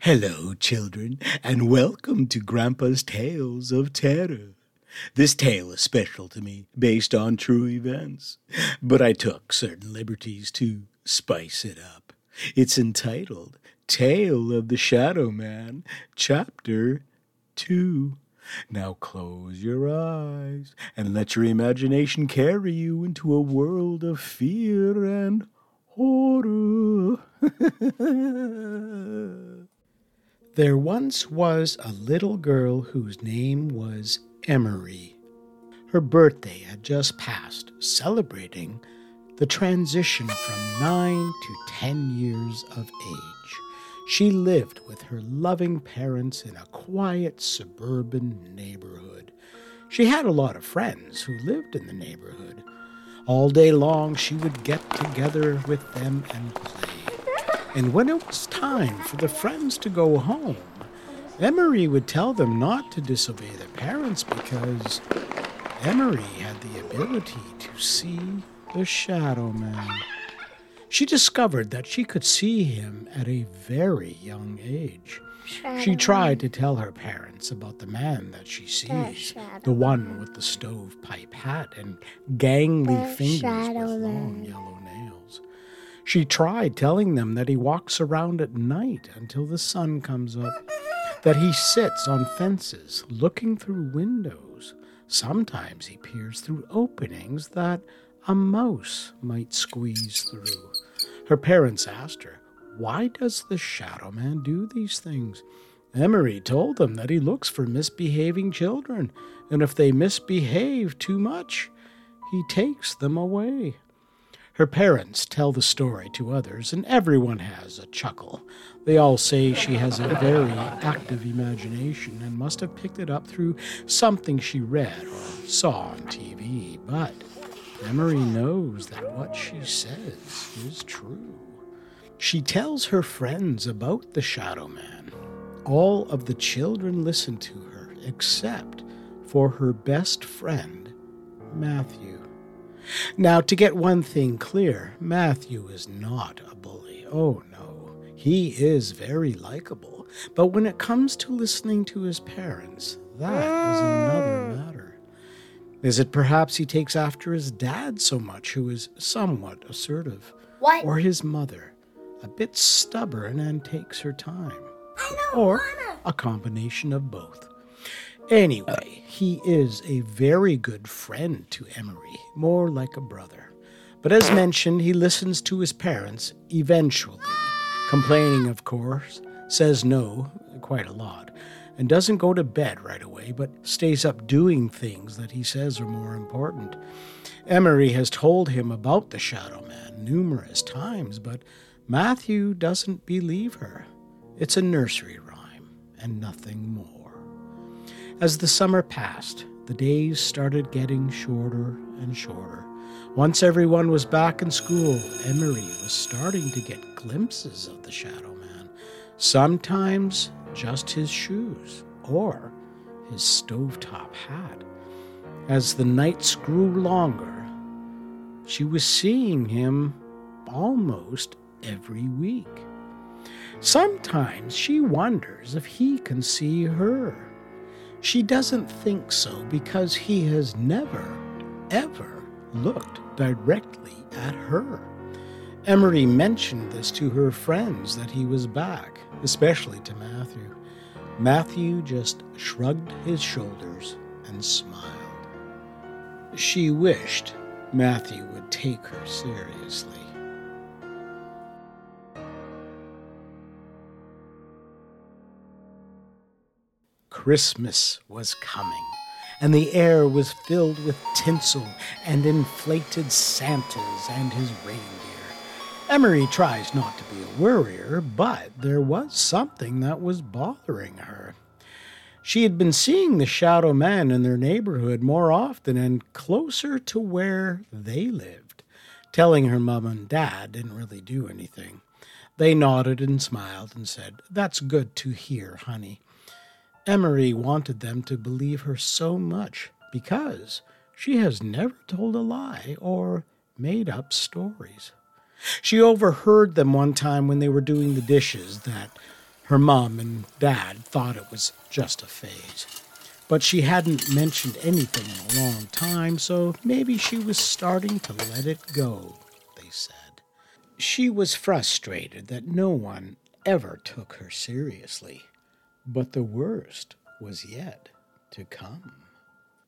Hello, children, and welcome to Grandpa's Tales of Terror. This tale is special to me, based on true events, but I took certain liberties to spice it up. It's entitled Tale of the Shadow Man, Chapter 2. Now close your eyes and let your imagination carry you into a world of fear and horror. there once was a little girl whose name was Emery. Her birthday had just passed, celebrating the transition from nine to ten years of age. She lived with her loving parents in a quiet suburban neighborhood. She had a lot of friends who lived in the neighborhood. All day long, she would get together with them and play. And when it was time for the friends to go home, Emery would tell them not to disobey their parents because Emery had the ability to see the Shadow Man. She discovered that she could see him at a very young age. Shadow She tried to tell her parents about the man that she sees, the one with the stovepipe hat and gangly The fingers shadow with long yellow nails. She tried telling them that he walks around at night until the sun comes up, that he sits on fences looking through windows. Sometimes he peers through openings that a mouse might squeeze through. Her parents asked her, Why does the Shadow Man do these things? Emery told them that he looks for misbehaving children, and if they misbehave too much, he takes them away. Her parents tell the story to others, and everyone has a chuckle. They all say she has a very active imagination and must have picked it up through something she read or saw on TV. But Emery knows that what she says is true. She tells her friends about the Shadow Man. All of the children listen to her except for her best friend, Matthew. Now, to get one thing clear, Matthew is not a bully. Oh, no. He is very likable. But when it comes to listening to his parents, that is another matter. Is it perhaps he takes after his dad so much, who is somewhat assertive? What? Or his mother, a bit stubborn and takes her time? Or a combination of both? Anyway, he is a very good friend to Emery, more like a brother. But as mentioned, he listens to his parents eventually, complaining, of course, says no quite a lot, and doesn't go to bed right away, but stays up doing things that he says are more important. Emery has told him about the Shadow Man numerous times, but Matthew doesn't believe her. It's a nursery rhyme and nothing more. As the summer passed, the days started getting shorter and shorter. Once everyone was back in school, Emery was starting to get glimpses of the Shadow. Sometimes just his shoes or his stovetop hat. As the nights grew longer, she was seeing him almost every week. Sometimes she wonders if he can see her. She doesn't think so because he has never, ever looked directly at her. Emery mentioned this to her friends that he was back, especially to Matthew. Matthew just shrugged his shoulders and smiled. She wished Matthew would take her seriously. Christmas was coming, and the air was filled with tinsel and inflated Santas and his reindeer. Emery tries not to be a worrier, but there was something that was bothering her. She had been seeing the shadow man in their neighborhood more often and closer to where they lived. Telling her mom and dad didn't really do anything. They nodded and smiled and said, That's good to hear, honey. Emery wanted them to believe her so much because she has never told a lie or made up stories. She overheard them one time when they were doing the dishes that her mom and dad thought it was just a phase. But she hadn't mentioned anything in a long time, so maybe she was starting to let it go, they said. She was frustrated that no one ever took her seriously, but the worst was yet to come.